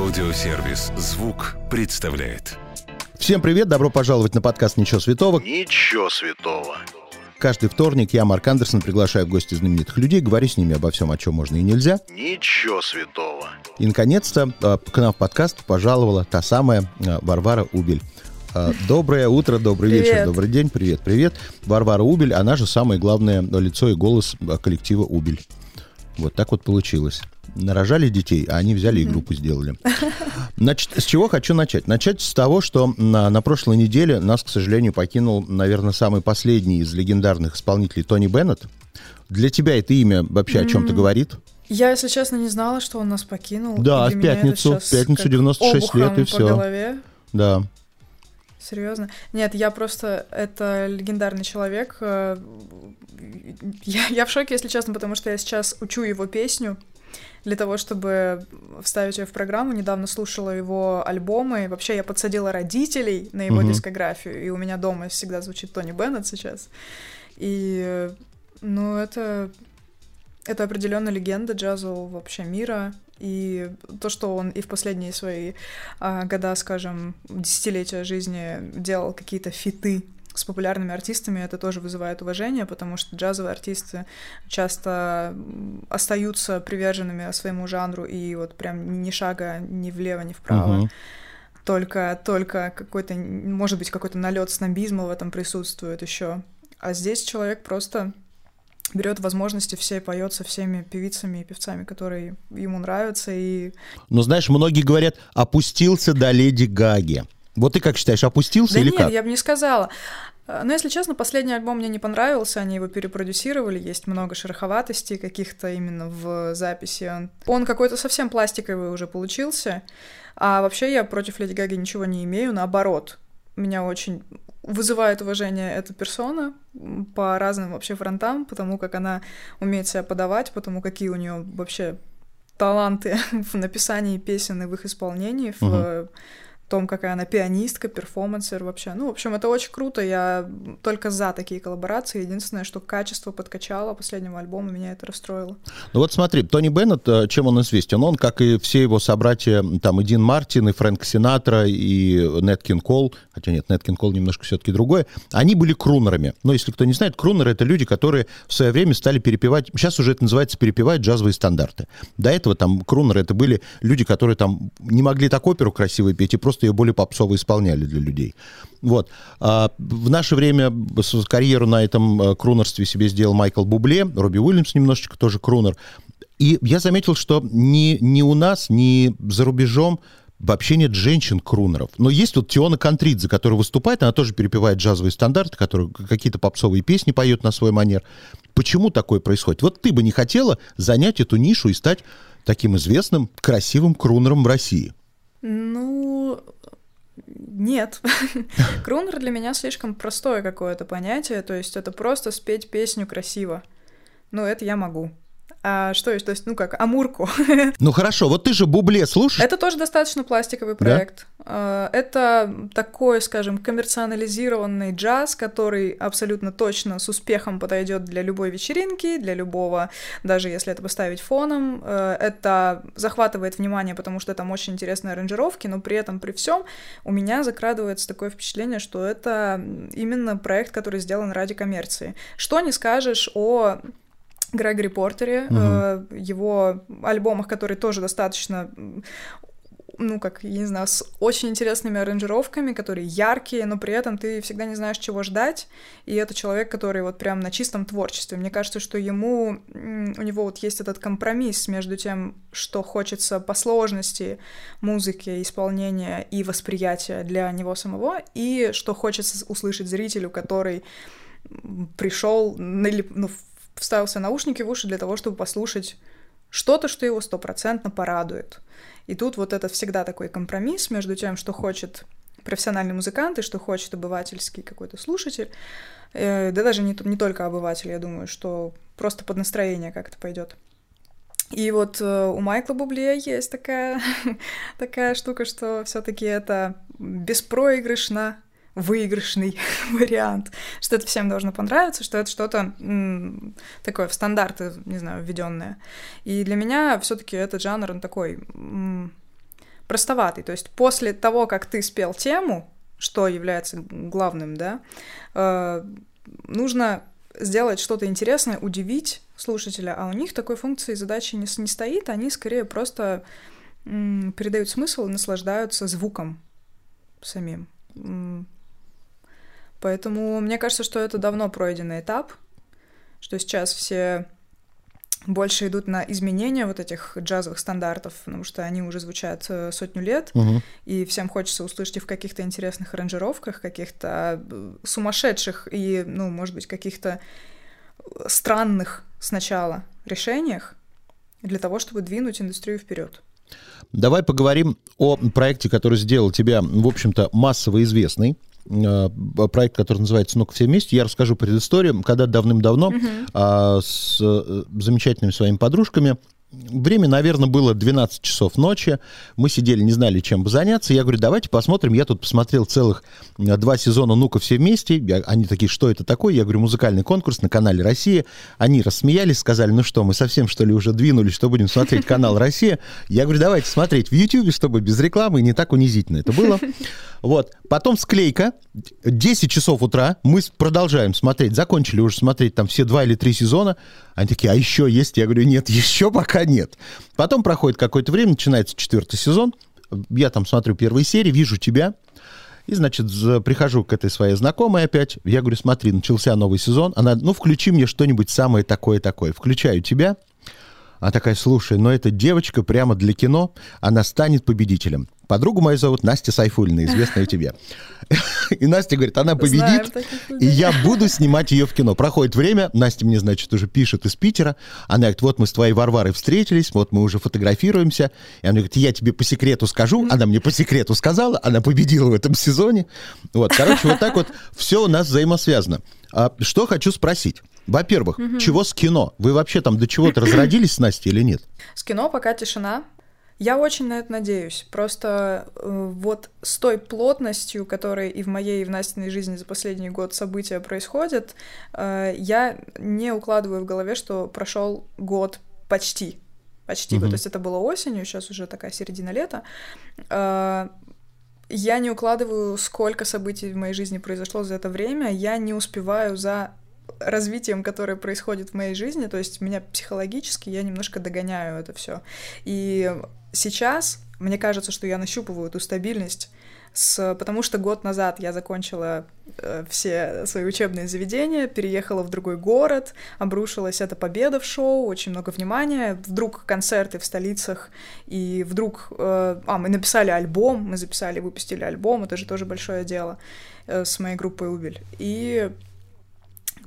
Аудиосервис «Звук» представляет. Всем привет, добро пожаловать на подкаст «Ничего святого». Ничего святого. Каждый вторник я, Марк Андерсон, приглашаю в гости знаменитых людей, говорю с ними обо всем, о чем можно и нельзя. Ничего святого. И, наконец-то, э, к нам в подкаст пожаловала та самая э, Варвара Убель. Э, Доброе утро, добрый Привет. вечер, добрый день, привет, привет. Варвара Убель, она же самое главное лицо и голос коллектива Убель. Вот так вот получилось. Нарожали детей, а они взяли и группу сделали. Значит, с чего хочу начать? Начать с того, что на, на прошлой неделе нас, к сожалению, покинул, наверное, самый последний из легендарных исполнителей Тони Беннет. Для тебя это имя вообще о чем-то говорит? Я, если честно, не знала, что он нас покинул. Да, в пятницу, в пятницу как 96 лет, и голове. Да. Серьезно? Нет, я просто... Это легендарный человек. э, Я, я в шоке, если честно, потому что я сейчас учу его песню для того, чтобы вставить ее в программу. Недавно слушала его альбомы. Вообще, я подсадила родителей на его Мгм. дискографию, и у меня дома всегда звучит Тони Беннет сейчас. И, ну, это... Это определенно легенда джазового вообще мира. И то, что он и в последние свои а, года, скажем, десятилетия жизни делал какие-то фиты с популярными артистами, это тоже вызывает уважение, потому что джазовые артисты часто остаются приверженными своему жанру и вот прям ни шага ни влево, ни вправо. Мгм. Только, только какой-то, может быть, какой-то налет снобизма в этом присутствует еще. А здесь человек просто берет возможности все и поет со всеми певицами и певцами, которые ему нравятся, и Но знаешь, многие говорят, опустился до Леди Гаги. Вот ты как считаешь, опустился Да или нет, как? я бы не сказала. Э, Но, если честно, последний альбом мне не понравился, они его перепродюсировали, есть много шероховатостей каких-то именно в записи. Он, он какой-то совсем пластиковый уже получился. А вообще я против Леди Гаги ничего не имею, наоборот. Меня очень вызывает уважение эта персона по разным вообще фронтам, потому как она умеет себя подавать, потому какие у нее вообще таланты в написании песен и в их исполнении, в Мгм. э, том, какая она пианистка, перформансер вообще. Ну, в общем, это очень круто. Я только за такие коллаборации. Единственное, что качество подкачало последнего альбома, меня это расстроило. Ну вот смотри, Тони Беннет, э, чем он известен? Он, как и все его собратья, там и Дин Мартин, и Фрэнк Синатра, и Нет Кин Кол, хотя нет, Нет Кин Кол немножко все-таки другое, они были крунерами. Но если кто не знает, крунеры — это люди, которые в свое время стали перепевать, сейчас уже это называется перепевать джазовые стандарты. До этого там крунеры — это были люди, которые там не могли так оперу красиво петь и просто ее более попсово исполняли для людей. Вот. А в наше время карьеру на этом э, крунерстве себе сделал Майкл Бубле, Робби Уильямс немножечко тоже крунер. И я заметил, что ни, ни у нас, ни за рубежом вообще нет женщин-крунеров. Но есть вот Тиона Контридзе, которая выступает, она тоже перепевает джазовые стандарты, которые какие-то попсовые песни поет на свой манер. Почему такое происходит? Вот ты бы не хотела занять эту нишу и стать таким известным, красивым крунером в России? Ну, нет. Крунер для меня слишком простое какое-то понятие, то есть это просто спеть песню красиво. Ну, это я могу. А что есть? То есть, ну как, амурку. Ну хорошо, вот ты же Бубле слушаешь? Это тоже достаточно пластиковый проект. А, Это такой, скажем, коммерциализированный джаз, который абсолютно точно с успехом подойдет для любой вечеринки, для любого, даже если это поставить фоном. Э, Это захватывает внимание, потому что там очень интересные аранжировки, но при этом, при всем, у меня закрадывается такое впечатление, что это именно проект, который сделан ради коммерции. Что не скажешь о Грегори Портере, э, его альбомах, которые тоже достаточно ну, как, я не знаю, с очень интересными аранжировками, которые яркие, но при этом ты всегда не знаешь, чего ждать. И это человек, который вот прям на чистом творчестве. Мне кажется, что ему, у него вот есть этот компромисс между тем, что хочется по сложности музыки, исполнения и восприятия для него самого, и что хочется услышать зрителю, который пришел, ну, вставился наушники в уши для того, чтобы послушать что-то, что его стопроцентно порадует. И тут вот это всегда такой компромисс между тем, что хочет профессиональный музыкант и что хочет обывательский какой-то слушатель. Э, да даже не, не только обыватель, я думаю, что просто под настроение как-то пойдет. И вот э, у Майкла Бубле есть такая, такая штука, что все-таки это беспроигрышно выигрышный вариант, что это всем должно понравиться, что это что-то такое в стандарты, не знаю, введенное. И для меня все-таки этот жанр, он такой простоватый. То есть после того, как ты спел тему, что является главным, да, э, нужно сделать что-то интересное, удивить слушателя, а у них такой функции задачи не, не стоит, они скорее просто м, передают смысл и наслаждаются звуком самим. Поэтому мне кажется, что это давно пройденный этап, что сейчас все больше идут на изменения вот этих джазовых стандартов, потому что они уже звучат э, сотню лет, Мгм. и всем хочется услышать их в каких-то интересных аранжировках, каких-то э, сумасшедших и, ну, может быть, каких-то э, странных сначала решениях для того, чтобы двинуть индустрию вперед. Давай поговорим о проекте, который сделал тебя, в общем-то, массово известный. Э, Проект, который называется «Ну-ка все вместе». Я расскажу предысторию. Когда давным-давно а, с э, замечательными своими подружками Время, наверное, было 12 часов ночи. Мы сидели, не знали, чем бы заняться. Я говорю, давайте посмотрим. Я тут посмотрел целых э, два сезона «Ну-ка все вместе». Я- они такие, что это такое? Я говорю, музыкальный конкурс на канале «Россия». Они рассмеялись, сказали, ну что, мы совсем, что ли, уже двинулись, что будем смотреть канал «Россия». Я говорю, давайте смотреть в Ютьюбе, чтобы без рекламы, и не так унизительно это было. Вот. Потом склейка. 10 часов утра. Мы продолжаем смотреть. Закончили уже смотреть там все два или три сезона. Они такие, а еще есть? Я говорю, нет, еще пока нет. Потом проходит какое-то время, начинается четвертый сезон. Я там смотрю первые серии, вижу тебя. И, значит, прихожу к этой своей знакомой опять. Я говорю, смотри, начался новый сезон. Она, ну, включи мне что-нибудь самое такое-такое. Включаю тебя. Она такая, слушай, но эта девочка прямо для кино, она станет победителем. Подругу мою зовут Настя Сайфулина, известная тебе. И Настя говорит, она победит, и я буду снимать ее в кино. Проходит время, Настя мне, значит, уже пишет из Питера. Она говорит, вот мы с твоей Варварой встретились, вот мы уже фотографируемся. И она говорит, я тебе по секрету скажу. Она мне по секрету сказала, она победила в этом сезоне. Вот, короче, вот так вот все у нас взаимосвязано. А что хочу спросить. Во-первых, чего с кино? Вы вообще там до чего-то разродились с Настей или нет? С кино пока тишина. Я очень на это надеюсь. Просто э, вот с той плотностью, которой и в моей, и в Настиной жизни за последний год события происходят, э, я не укладываю в голове, что прошел год почти. Почти. Вот, то есть это было осенью, сейчас уже такая середина лета. Э, я не укладываю, сколько событий в моей жизни произошло за это время. Я не успеваю за развитием, которое происходит в моей жизни, то есть меня психологически я немножко догоняю это все. И сейчас мне кажется, что я нащупываю эту стабильность, с... потому что год назад я закончила э, все свои учебные заведения, переехала в другой город, обрушилась эта победа в шоу, очень много внимания, вдруг концерты в столицах, и вдруг... э, а, мы написали альбом, мы записали, выпустили альбом, это же тоже большое дело э, с моей группой «Убель». И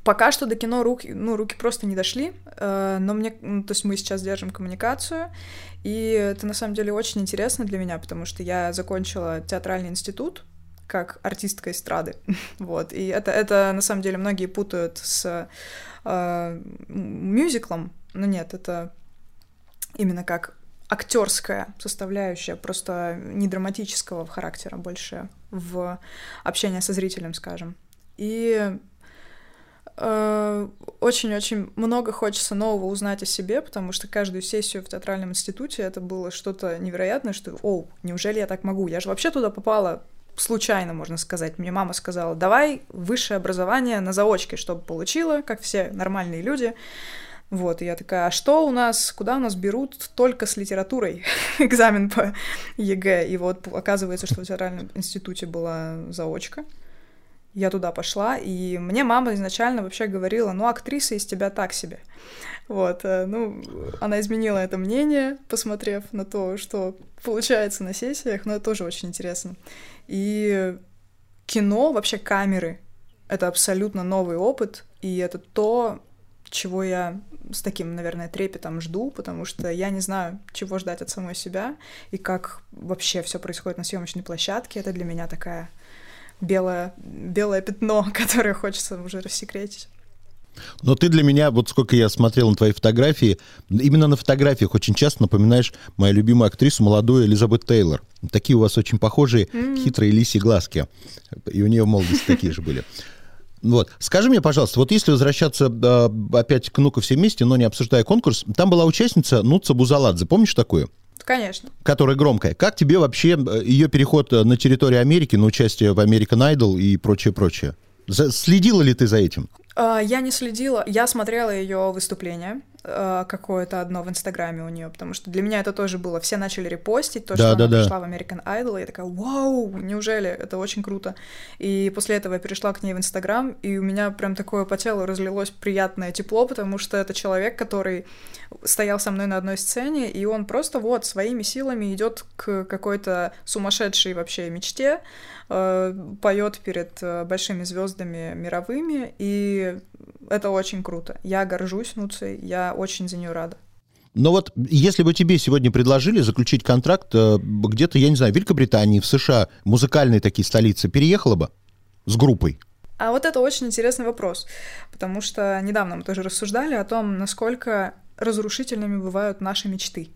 Пока что до кино руки, ну, руки просто не дошли, э, но мне, ну, то есть мы сейчас держим коммуникацию, и это на самом деле очень интересно для меня, потому что я закончила театральный институт как артистка эстрады, вот, и это, это на самом деле многие путают с э, мюзиклом, но нет, это именно как актерская составляющая, просто не драматического характера, больше в общении со зрителем, скажем. И очень-очень много хочется нового узнать о себе, потому что каждую сессию в театральном институте это было что-то невероятное, что, о, неужели я так могу? Я же вообще туда попала случайно, можно сказать. Мне мама сказала, давай высшее образование на заочке, чтобы получила, как все нормальные люди. Вот, и я такая, а что у нас, куда у нас берут только с литературой экзамен по ЕГЭ? И вот оказывается, что в театральном институте была заочка. Я туда пошла, и мне мама изначально вообще говорила, ну, актриса из тебя так себе. Вот, э, ну, она изменила это мнение, посмотрев на то, что получается на сессиях, но это тоже очень интересно. И кино, вообще камеры, это абсолютно новый опыт, и это то, чего я с таким, наверное, трепетом жду, потому что я не знаю, чего ждать от самой себя, и как вообще все происходит на съемочной площадке. Это для меня такая белое, белое пятно, которое хочется уже рассекретить. Но ты для меня, вот сколько я смотрел на твои фотографии, именно на фотографиях очень часто напоминаешь мою любимую актрису, молодую Элизабет Тейлор. Такие у вас очень похожие хитрые лисьи глазки. И у нее в молодости такие же были. Вот. Скажи мне, пожалуйста, вот если возвращаться э, опять к «Ну-ка все вместе», но не обсуждая конкурс, там была участница Нуца Бузаладзе. Помнишь такую? Конечно. Которая громкая. Как тебе вообще э, ее переход на территорию Америки, на участие в American Idol и прочее-прочее? Следила ли ты за этим? А, я не следила, я смотрела ее выступление а, какое-то одно в Инстаграме у нее, потому что для меня это тоже было. Все начали репостить то, да, что да, она да. пришла в American Idol, и я такая, вау, неужели? Это очень круто. И после этого я перешла к ней в Инстаграм, и у меня прям такое по телу разлилось приятное тепло, потому что это человек, который стоял со мной на одной сцене, и он просто вот своими силами идет к какой-то сумасшедшей вообще мечте, э, поет перед э, большими звездами мировыми, и это очень круто. Я горжусь Нуцей, я очень за нее рада. Но вот если бы тебе сегодня предложили заключить контракт э, где-то, я не знаю, в Великобритании, в США, музыкальные такие столицы, переехала бы с группой? А вот это очень интересный вопрос, потому что недавно мы тоже рассуждали о том, насколько разрушительными бывают наши мечты.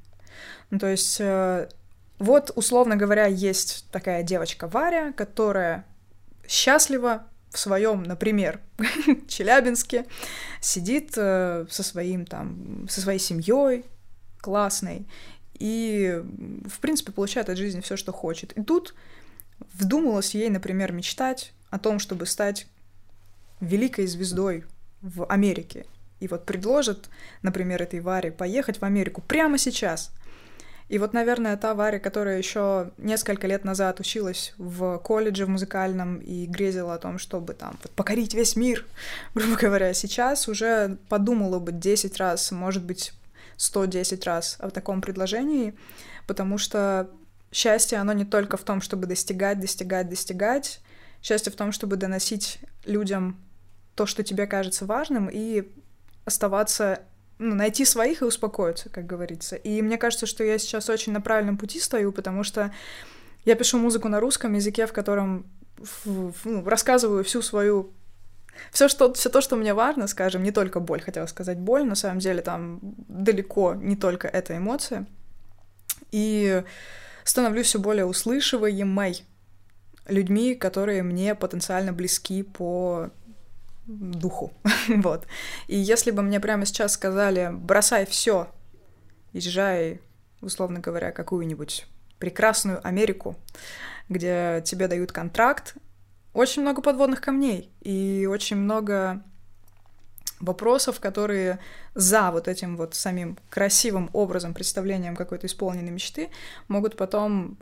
Ну, то есть, э, вот, условно говоря, есть такая девочка Варя, которая счастлива в своем, например, Челябинске, сидит э, со своим там, со своей семьей классной и, в принципе, получает от жизни все, что хочет. И тут вдумалась ей, например, мечтать о том, чтобы стать великой звездой в Америке. И вот предложат, например, этой Варе поехать в Америку прямо сейчас. И вот, наверное, та Варя, которая еще несколько лет назад училась в колледже в музыкальном и грезила о том, чтобы там вот, покорить весь мир, грубо говоря, сейчас уже подумала бы 10 раз, может быть, 110 раз о таком предложении, потому что счастье, оно не только в том, чтобы достигать, достигать, достигать, счастье в том, чтобы доносить людям то, что тебе кажется важным, и оставаться, ну, найти своих и успокоиться, как говорится. И мне кажется, что я сейчас очень на правильном пути стою, потому что я пишу музыку на русском языке, в котором ну, рассказываю всю свою все, что, все то, что мне важно, скажем, не только боль, хотела сказать боль, на самом деле там далеко не только эта эмоция. И становлюсь все более услышиваемой людьми, которые мне потенциально близки по духу. вот. И если бы мне прямо сейчас сказали, бросай все, езжай, условно говоря, какую-нибудь прекрасную Америку, где тебе дают контракт, очень много подводных камней и очень много вопросов, которые за вот этим вот самим красивым образом, представлением какой-то исполненной мечты могут потом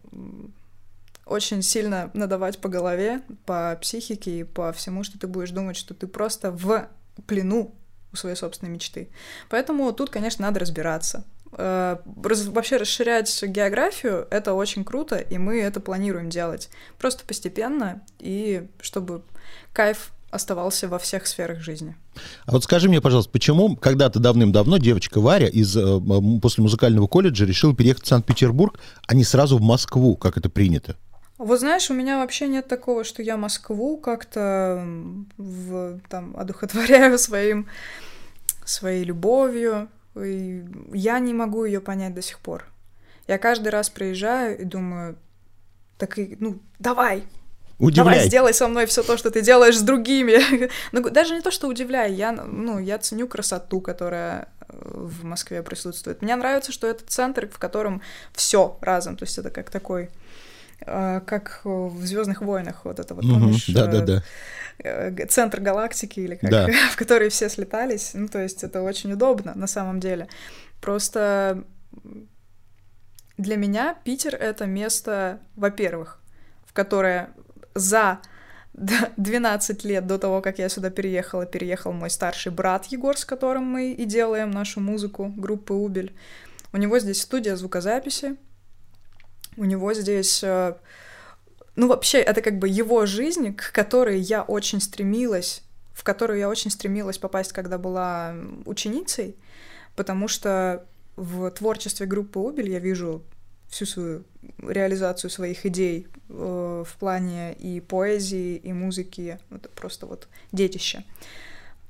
очень сильно надавать по голове, по психике и по всему, что ты будешь думать, что ты просто в плену у своей собственной мечты. Поэтому тут, конечно, надо разбираться. Э, вообще расширять географию — это очень круто, и мы это планируем делать. Просто постепенно, и чтобы кайф оставался во всех сферах жизни. А вот скажи мне, пожалуйста, почему когда-то давным-давно девочка Варя из, э, после музыкального колледжа решила переехать в Санкт-Петербург, а не сразу в Москву, как это принято? Вот знаешь, у меня вообще нет такого, что я Москву как-то в, там одухотворяю своим, своей любовью. И я не могу ее понять до сих пор. Я каждый раз приезжаю и думаю, так и, ну, давай, Удивляй. Давай, сделай со мной все то, что ты делаешь с другими. ну, даже не то, что удивляй, я, ну, я ценю красоту, которая э, в Москве присутствует. Мне нравится, что это центр, в котором все разом, то есть это как такой как в Звездных войнах, вот это вот, помнишь? Да, да, да. Э, центр галактики, или как, да. в который все слетались. Ну, то есть это очень удобно на самом деле. Просто для меня Питер — это место, во-первых, в которое за 12 лет до того, как я сюда переехала, переехал мой старший брат Егор, с которым мы и делаем нашу музыку группы «Убель». У него здесь студия звукозаписи, у него здесь... Э, ну, вообще, это как бы его жизнь, к которой я очень стремилась, в которую я очень стремилась попасть, когда была ученицей, потому что в творчестве группы «Убель» я вижу всю свою реализацию своих идей э, в плане и поэзии, и музыки. Это просто вот детище.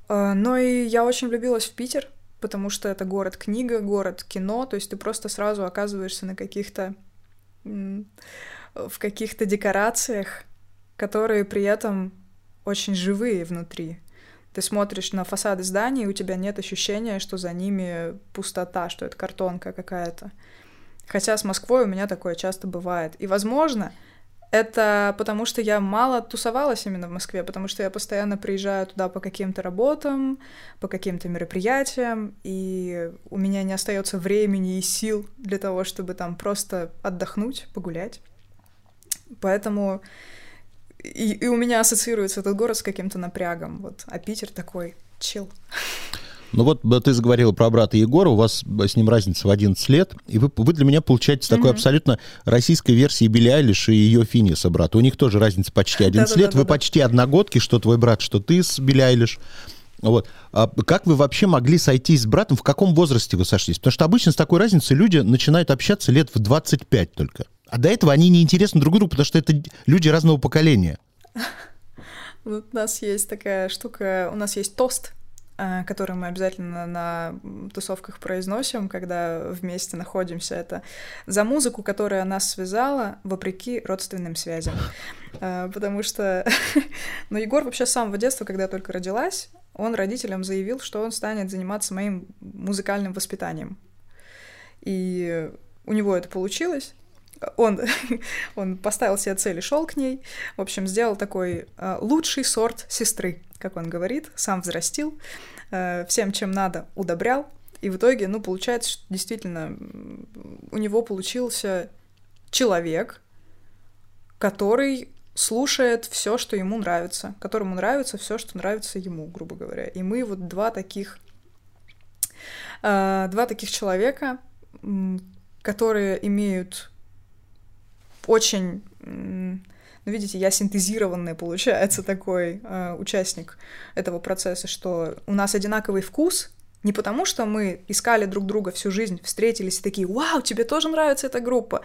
Э, но и я очень влюбилась в Питер, потому что это город-книга, город-кино, то есть ты просто сразу оказываешься на каких-то в каких-то декорациях, которые при этом очень живые внутри. Ты смотришь на фасады зданий, и у тебя нет ощущения, что за ними пустота, что это картонка какая-то. Хотя с Москвой у меня такое часто бывает. И, возможно, это потому что я мало тусовалась именно в Москве, потому что я постоянно приезжаю туда по каким-то работам, по каким-то мероприятиям, и у меня не остается времени и сил для того, чтобы там просто отдохнуть, погулять. Поэтому и, и у меня ассоциируется этот город с каким-то напрягом, вот, а Питер такой чил. Ну вот ты заговорила про брата Егора, у вас с ним разница в 11 лет, и вы, вы для меня получаете такой mm-hmm. абсолютно российской версии Билли Айлиш и ее Финиса брата. У них тоже разница почти 11 лет, вы почти одногодки, что твой брат, что ты с Билли Айлиш. Вот. А как вы вообще могли сойтись с братом? В каком возрасте вы сошлись? Потому что обычно с такой разницей люди начинают общаться лет в 25 только. А до этого они не интересны друг другу, потому что это люди разного поколения. У нас есть такая штука, у нас есть тост который мы обязательно на тусовках произносим, когда вместе находимся. Это за музыку, которая нас связала, вопреки родственным связям. Э, потому что, ну, Егор вообще с самого детства, когда я только родилась, он родителям заявил, что он станет заниматься моим музыкальным воспитанием. И у него это получилось. Он, он поставил себе цель и шел к ней. В общем, сделал такой э, лучший сорт сестры как он говорит, сам взрастил, э, всем, чем надо, удобрял, и в итоге, ну, получается, что действительно у него получился человек, который слушает все, что ему нравится, которому нравится все, что нравится ему, грубо говоря. И мы вот два таких, э, два таких человека, которые имеют очень ну, видите, я синтезированный, получается, такой э, участник этого процесса, что у нас одинаковый вкус, не потому что мы искали друг друга всю жизнь, встретились и такие, вау, тебе тоже нравится эта группа,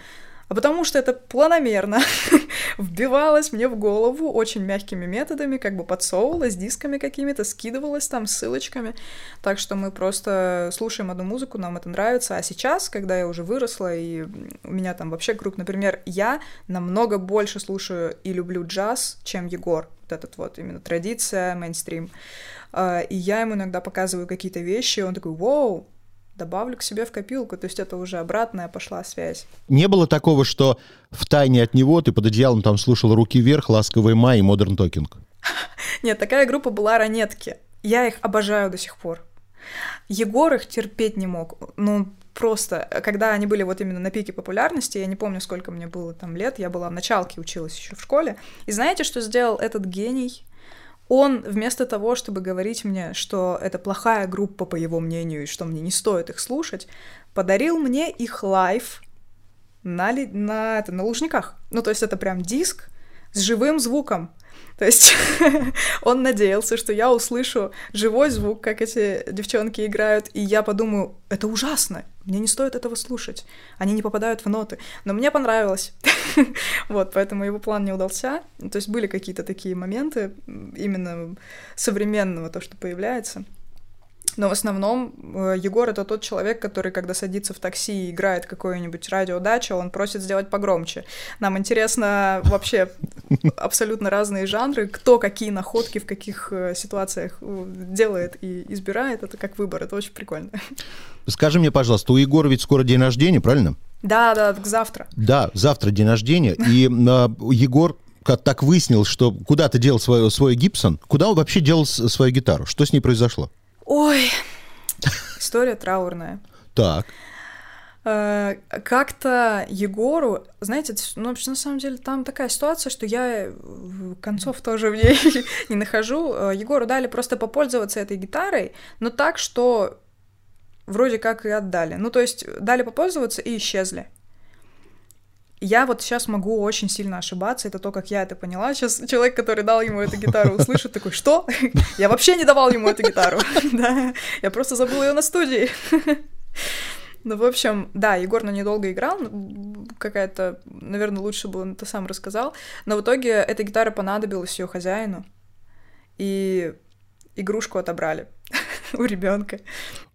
а потому что это планомерно вбивалось мне в голову очень мягкими методами, как бы подсовывалось дисками какими-то, скидывалось там ссылочками. Так что мы просто слушаем одну музыку, нам это нравится. А сейчас, когда я уже выросла, и у меня там вообще круг, например, я намного больше слушаю и люблю джаз, чем Егор. Вот этот вот именно традиция, мейнстрим. А, и я ему иногда показываю какие-то вещи, и он такой, вау, добавлю к себе в копилку, то есть это уже обратная пошла связь. Не было такого, что в тайне от него ты под одеялом там слушал «Руки вверх», «Ласковый май» и Modern Talking? Нет, такая группа была «Ранетки». Я их обожаю до сих пор. Егор их терпеть не мог. Ну, просто, когда они были вот именно на пике популярности, я не помню, сколько мне было там лет, я была в началке, училась еще в школе. И знаете, что сделал этот гений? Он вместо того, чтобы говорить мне, что это плохая группа, по его мнению, и что мне не стоит их слушать, подарил мне их live на, на, это, на Лужниках. Ну, то есть это прям диск с живым звуком. То есть он надеялся, что я услышу живой звук, как эти девчонки играют, и я подумаю, это ужасно, мне не стоит этого слушать, они не попадают в ноты. Но мне понравилось. вот, поэтому его план не удался. То есть были какие-то такие моменты именно современного, то, что появляется. Но в основном э, Егор это тот человек, который, когда садится в такси и играет какое-нибудь радиодача, он просит сделать погромче. Нам интересно вообще абсолютно разные жанры, кто какие находки в каких э, ситуациях э, делает и избирает. Это как выбор, это очень прикольно. Скажи мне, пожалуйста, у Егора ведь скоро день рождения, правильно? Да, да, завтра. Да, завтра день рождения. И Егор как так выяснил, что куда ты делал свой, свой Гибсон, куда он вообще делал свою гитару? Что с ней произошло? Ой, история траурная. Так. Э, как-то Егору, знаете, ну, на самом деле там такая ситуация, что я концов тоже в ней не нахожу. Э, Егору дали просто попользоваться этой гитарой, но так, что вроде как и отдали. Ну, то есть дали попользоваться и исчезли. Я вот сейчас могу очень сильно ошибаться, это то, как я это поняла. Сейчас человек, который дал ему эту гитару, услышит такой, что? Я вообще не давал ему эту гитару. Да, я просто забыл ее на студии. Ну, в общем, да, Егор на недолго играл, какая-то, наверное, лучше бы он это сам рассказал, но в итоге эта гитара понадобилась ее хозяину, и игрушку отобрали. у ребенка.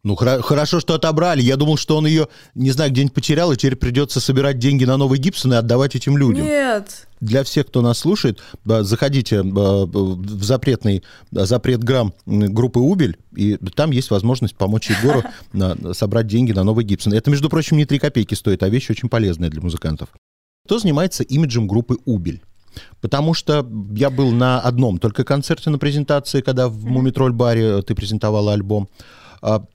Ну, хра- хорошо, что отобрали. Я думал, что он ее, не знаю, где-нибудь потерял, и теперь придется собирать деньги на новый Гибсон и отдавать этим людям. Нет. Для всех, кто нас слушает, э, заходите э, в запретный э, запрет грамм группы Убель, и там есть возможность помочь Егору собрать деньги на новый Гибсон. Это, между прочим, не 3 копейки стоит, а вещь очень полезная для музыкантов. Кто занимается имиджем группы Убель? Потому что я был на одном только концерте на презентации, когда в Мумитроль-баре ты презентовала альбом.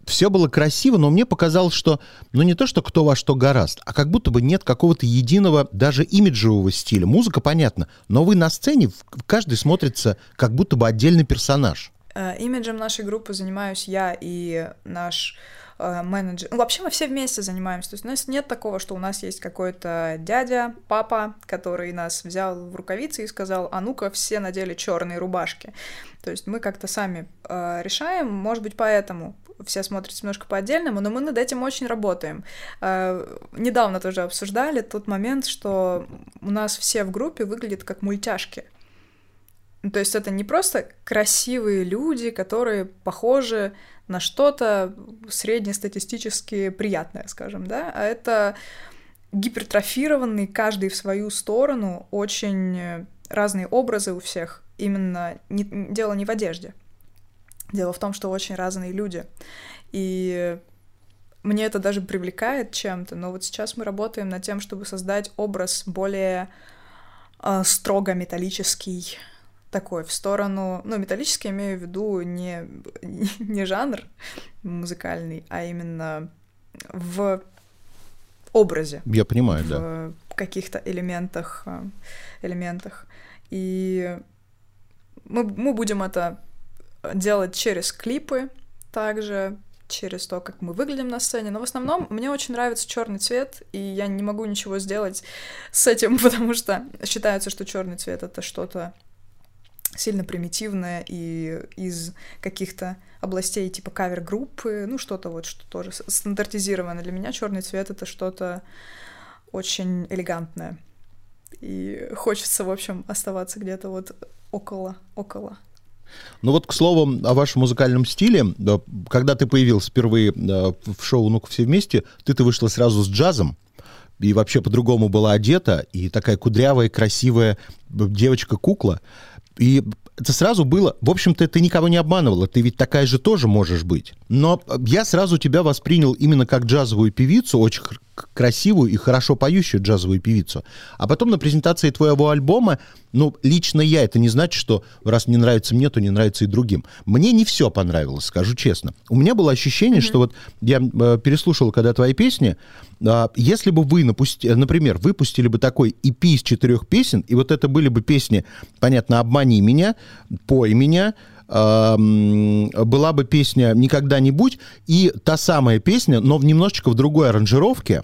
Все было красиво, но мне показалось, что, ну не то, что кто во что гораст, а как будто бы нет какого-то единого, даже имиджевого стиля. Музыка, понятно, но вы на сцене, каждый смотрится как будто бы отдельный персонаж. Э, Имиджем нашей группы занимаюсь я и наш менеджер. Ну, вообще мы все вместе занимаемся. То есть у нас нет такого, что у нас есть какой-то дядя, папа, который нас взял в рукавицы и сказал, а ну-ка все надели черные рубашки. То есть мы как-то сами э, решаем, может быть, поэтому все смотрятся немножко по-отдельному, но мы над этим очень работаем. Э, недавно тоже обсуждали тот момент, что у нас все в группе выглядят как мультяшки. Ну, То есть это не просто красивые люди, которые похожи на что-то среднестатистически приятное, скажем, да, а это гипертрофированные, каждый в свою сторону, очень разные образы у всех. Именно не- дело не в одежде. Дело в том, что очень разные люди. И мне это даже привлекает чем-то, но вот сейчас мы работаем над тем, чтобы создать образ более э, строго металлический, такой в сторону, ну, металлический имею в виду не, не жанр музыкальный, а именно в образе, Я понимаю, да. в каких-то элементах, э, элементах. И мы, мы будем это делать через клипы, также через то, как мы выглядим на сцене. Но в основном мне очень нравится черный цвет, и я не могу ничего сделать с этим, потому что считается, что черный цвет это что-то сильно примитивное и из каких-то областей типа кавер-группы, ну что-то вот, что тоже стандартизировано. Для меня черный цвет это что-то очень элегантное. И хочется, в общем, оставаться где-то вот около, около. Ну вот, к слову, о вашем музыкальном стиле. Да, Когда ты появился впервые да, в шоу «Ну-ка все вместе», ты-то вышла сразу с джазом, и вообще по-другому была одета, и такая кудрявая, красивая девочка-кукла. И это сразу было... В общем-то, ты никого не обманывала, ты ведь такая же тоже можешь быть. Но я сразу тебя воспринял именно как джазовую певицу, очень красивую и хорошо поющую джазовую певицу. А потом на презентации твоего альбома, ну, лично я, это не значит, что раз не нравится мне, то не нравится и другим. Мне не все понравилось, скажу честно. У меня было ощущение, что вот я э, переслушал когда твои песни, а, если бы вы, напусти- э, например, выпустили бы такой EP из четырех песен, и вот это были бы песни, понятно, «Обмани меня», «Пой меня», ам, была бы песня «Никогда-нибудь» и та самая песня, но в немножечко в другой аранжировке,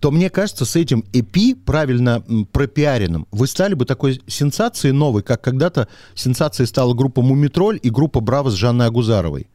то мне кажется, с этим EP правильно пропиаренным вы стали бы такой сенсацией новой, как когда-то сенсацией стала группа «Мумитроль» и группа «Браво» с Жанной Агузаровой.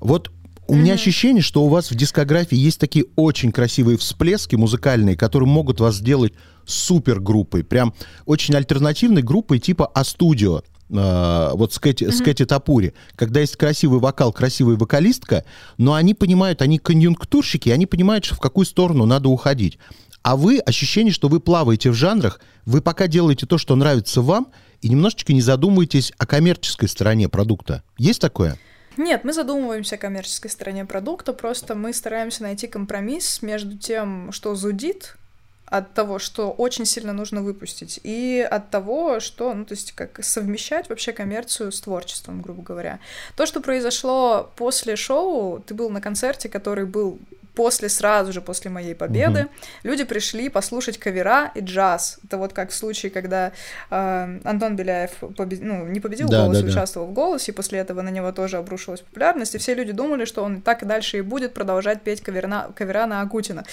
Вот у меня ощущение, что у вас в дискографии есть такие очень красивые всплески музыкальные, которые могут вас сделать супер группой, прям очень альтернативной группой типа А-студио. Э, вот с Кэти, с Кэти Тапури, когда есть красивый вокал, красивая вокалистка, но они понимают, они конъюнктурщики, они понимают, что в какую сторону надо уходить. А вы, ощущение, что вы плаваете в жанрах, вы пока делаете то, что нравится вам, и немножечко не задумываетесь о коммерческой стороне продукта. Есть такое? Нет, мы задумываемся о коммерческой стороне продукта, просто мы стараемся найти компромисс между тем, что зудит от того, что очень сильно нужно выпустить, и от того, что, ну, то есть, как совмещать вообще коммерцию с творчеством, грубо говоря. То, что произошло после шоу, ты был на концерте, который был после, сразу же после моей победы, Мгм. люди пришли послушать кавера и джаз. Это вот как в случае, когда э, Антон Беляев побе- ну, не победил Да, в «Голосе», да, да. участвовал в «Голосе», и после этого на него тоже обрушилась популярность, и все люди думали, что он так и дальше и будет продолжать петь каверна, кавера на Агутина.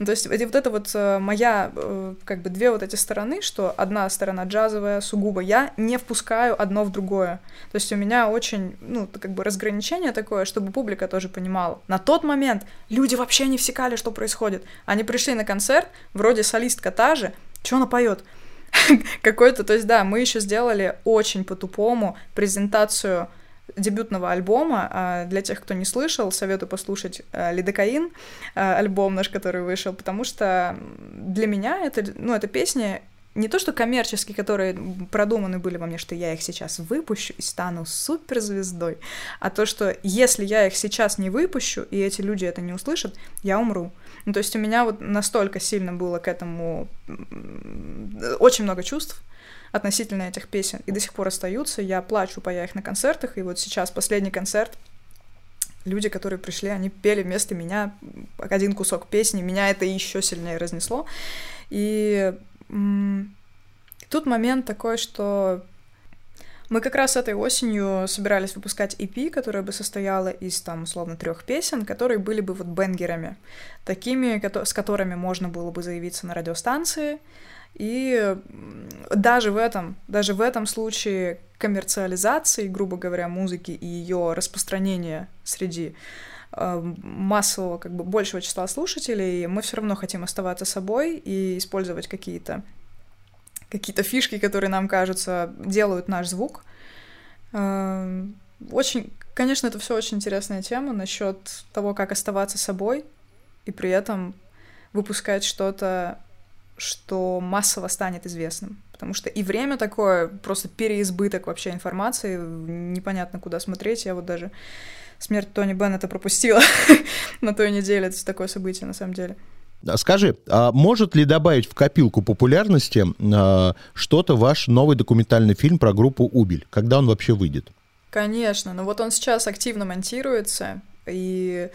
Ну, то есть вот это вот э, моя, э, как бы две вот эти стороны, что одна сторона джазовая, сугубо я не впускаю одно в другое. То есть у меня очень, ну, как бы разграничение такое, чтобы публика тоже понимала. На тот момент люди вообще не всекали, что происходит. Они пришли на концерт, вроде солистка та же, что она поет? Какой-то, то есть да, мы еще сделали очень по-тупому презентацию дебютного альбома. А для тех, кто не слышал, советую послушать э, «Лидокаин», э, альбом наш, который вышел, потому что для меня это, ну, эта песня не то, что коммерческие, которые продуманы были во мне, что я их сейчас выпущу и стану суперзвездой, а то, что если я их сейчас не выпущу, и эти люди это не услышат, я умру. Ну, то есть у меня вот настолько сильно было к этому очень много чувств относительно этих песен, и до сих пор остаются. Я плачу, поя их на концертах, и вот сейчас последний концерт люди, которые пришли, они пели вместо меня один кусок песни, меня это еще сильнее разнесло. И Тут момент такой, что мы как раз этой осенью собирались выпускать EP, которая бы состояла из, там, условно, трех песен, которые были бы вот бенгерами, такими, с которыми можно было бы заявиться на радиостанции. И даже в этом, даже в этом случае коммерциализации, грубо говоря, музыки и ее распространения среди э, массового, как бы большего числа слушателей, мы все равно хотим оставаться собой и использовать какие-то какие-то фишки, которые нам кажутся, делают наш звук. Эм, очень, конечно, это все очень интересная тема насчет того, как оставаться собой и при этом выпускать что-то, что массово станет известным. Потому что и время такое, просто переизбыток вообще информации, непонятно куда смотреть. Я вот даже смерть Тони Беннета пропустила на той неделе. Это такое событие, на самом деле. Скажи, а может ли добавить в копилку популярности а, что-то ваш новый документальный фильм про группу Убель? Когда он вообще выйдет? Конечно, но вот он сейчас активно монтируется, и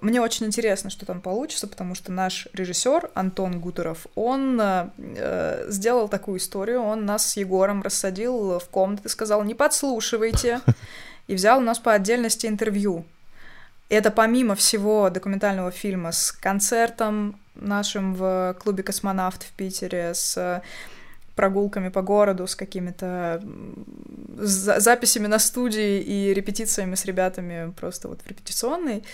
мне очень интересно, что там получится, потому что наш режиссер Антон Гутеров, он э, сделал такую историю, он нас с Егором рассадил в комнаты, сказал, не подслушивайте, и взял у нас по отдельности интервью это помимо всего документального фильма с концертом нашим в клубе «Космонавт» в Питере, с прогулками по городу, с какими-то записями на студии и репетициями с ребятами просто вот в репетиционной.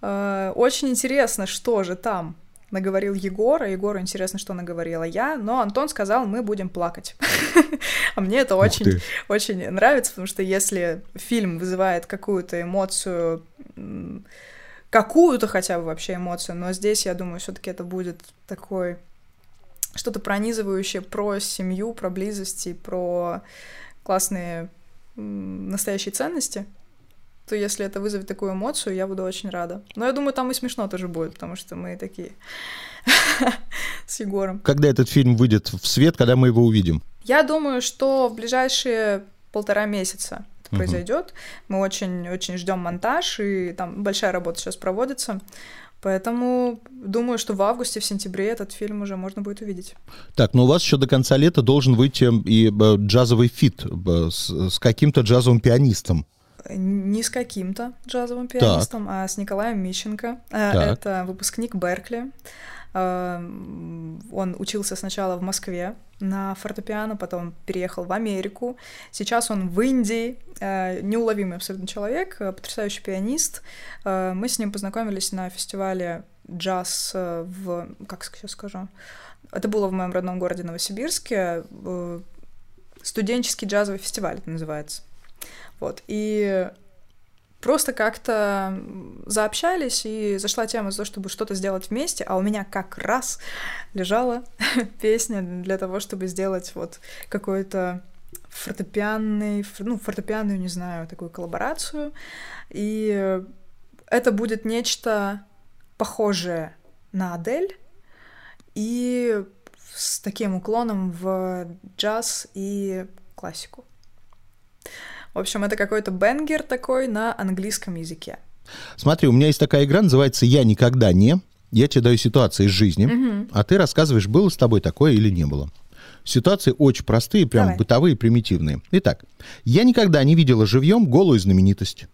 Э, очень интересно, что же там наговорил Егор, а Егору интересно, что наговорила я, но Антон сказал, мы будем плакать. а мне это очень, очень нравится, потому что если фильм вызывает какую-то эмоцию, какую-то хотя бы вообще эмоцию, но здесь, я думаю, все таки это будет такой что-то пронизывающее про семью, про близости, про классные настоящие ценности, то если это вызовет такую эмоцию, я буду очень рада. Но я думаю, там и смешно тоже будет, потому что мы такие с Егором. Когда этот фильм выйдет в свет, когда мы его увидим? Я думаю, что в ближайшие полтора месяца это произойдет. Мы очень-очень ждем монтаж, и там большая работа сейчас проводится. Поэтому думаю, что в августе, в сентябре этот фильм уже можно будет увидеть. Так, но у вас еще до конца лета должен выйти и э, джазовый фит э, с, с каким-то джазовым пианистом не с каким-то джазовым пианистом, так. а с Николаем Мищенко. Э, так. Это выпускник Беркли. Э, он учился сначала в Москве на фортепиано, потом переехал в Америку. Сейчас он в Индии. Э, неуловимый абсолютно человек, потрясающий пианист. Мы с ним познакомились на фестивале джаз в... Как сейчас скажу? Это было в моем родном городе Новосибирске. Студенческий джазовый фестиваль это называется. Вот, и просто как-то заобщались, и зашла тема за то, чтобы что-то сделать вместе, а у меня как раз лежала песня для того, чтобы сделать вот какой-то фортепианный, ну, фортепианную, не знаю, такую коллаборацию, и это будет нечто похожее на Адель, и с таким уклоном в джаз и классику. В общем, это какой-то бенгер такой на английском языке. Смотри, у меня есть такая игра, называется «Я никогда не». Я тебе даю ситуации из жизни, угу. а ты рассказываешь, было с тобой такое или не было. Ситуации очень простые, прям Давай. бытовые, примитивные. Итак, я никогда не видела живьем голую знаменитость.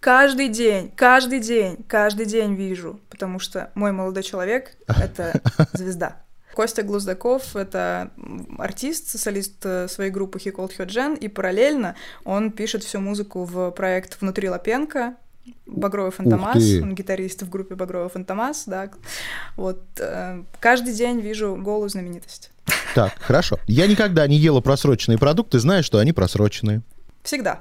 Каждый день, каждый день, каждый день вижу, потому что мой молодой человек — это звезда. Костя Глуздаков — это артист, солист э, своей группы He Called Her Jen, и параллельно он пишет всю музыку в проект «Внутри Лапенко», Багровый Фантомас, он гитарист в группе Багровый Фантомас, да. Вот э, каждый день вижу голую знаменитость. Так, хорошо. Я никогда не ела просроченные продукты, знаю, что они просроченные. Всегда.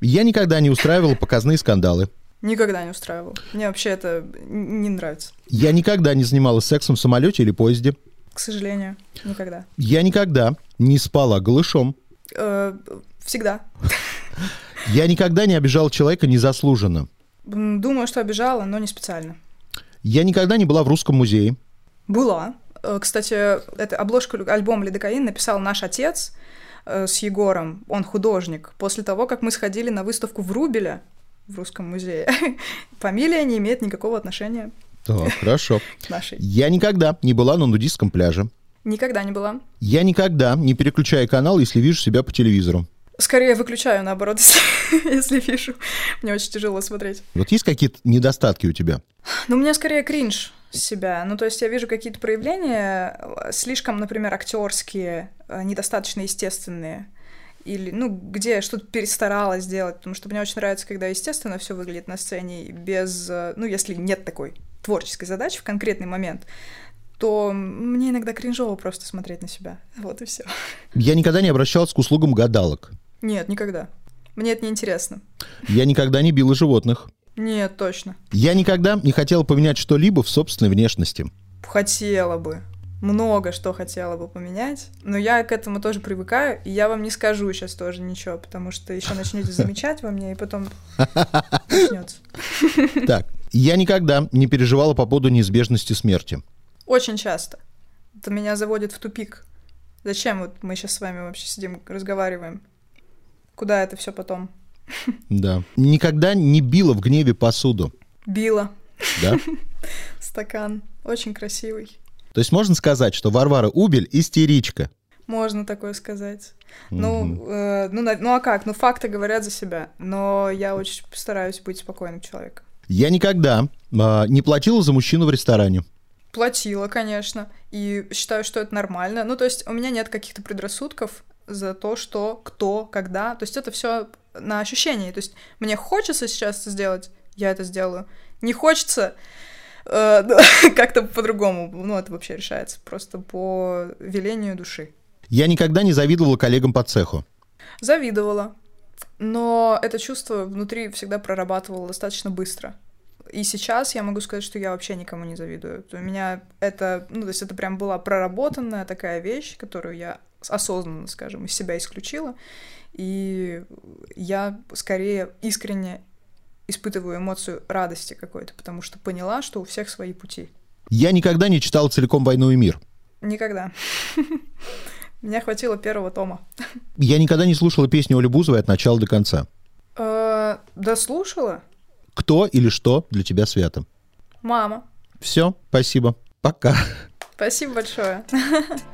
Я никогда не устраивал показные скандалы. Никогда не устраивал. Мне вообще это не нравится. Я никогда не занималась сексом в самолете или поезде. К сожалению, никогда. Я никогда не спала голышом. Э, всегда. Я никогда не обижал человека незаслуженно. Думаю, что обижала, но не специально. Я никогда не была в русском музее. Была. Э, Кстати, это обложку альбома «Лидокаин» написал наш отец э, с Егором. Он художник. После того, как мы сходили на выставку в Рубеле в Русском музее. Фамилия не имеет никакого отношения Так, хорошо. нашей. Я никогда не была на нудистском пляже. Никогда не была. Я никогда не переключаю канал, если вижу себя по телевизору. Скорее выключаю, наоборот, если, вижу. Мне очень тяжело смотреть. Вот есть какие-то недостатки у тебя? Ну, у меня скорее кринж себя. Ну, то есть я вижу какие-то проявления слишком, например, актерские, э, недостаточно естественные. Или, ну, где я что-то перестаралась сделать, потому что мне очень нравится, когда естественно все выглядит на сцене, без, э, ну, если нет такой творческой задачи в конкретный момент, то мне иногда кринжово просто смотреть на себя. Вот и все. Я никогда не обращался к услугам гадалок. Нет, никогда. Мне это не интересно. Я никогда не била животных. Нет, точно. Я никогда не хотел поменять что-либо в собственной внешности. Хотела бы. Много что хотела бы поменять. Но я к этому тоже привыкаю, и я вам не скажу сейчас тоже ничего, потому что еще начнете замечать во мне, и потом начнется. Так, я никогда не переживала по поводу неизбежности смерти. Очень часто. Это меня заводит в тупик. Зачем вот мы сейчас с вами вообще сидим, разговариваем? Куда это все потом? Да. Никогда не била в гневе посуду. Била. Да? Стакан. Очень красивый. То есть можно сказать, что Варвара Убель истеричка. Можно такое сказать. Ну, э, ну, ну а как? Ну, факты говорят за себя. Но я очень стараюсь быть спокойным человеком. Я никогда а, не платила за мужчину в ресторане. Платила, конечно, и считаю, что это нормально. Ну, то есть у меня нет каких-то предрассудков за то, что, кто, когда. То есть это все на ощущении. То есть мне хочется сейчас это сделать, я это сделаю. Не хочется, э, как-то по-другому. Ну, это вообще решается просто по велению души. Я никогда не завидовала коллегам по цеху. Завидовала, но это чувство внутри всегда прорабатывало достаточно быстро. И сейчас я могу сказать, что я вообще никому не завидую. У меня это, ну, то есть это прям была проработанная такая вещь, которую я осознанно, скажем, из себя исключила. И я скорее искренне испытываю эмоцию радости какой-то, потому что поняла, что у всех свои пути. Я никогда не читала целиком «Войну и мир». Никогда. Меня хватило первого тома. Я никогда не слушала песню Оли Бузовой от начала до конца. Э, Дослушала? Кто или что для тебя свято? Мама. Все, спасибо. Пока. Спасибо большое.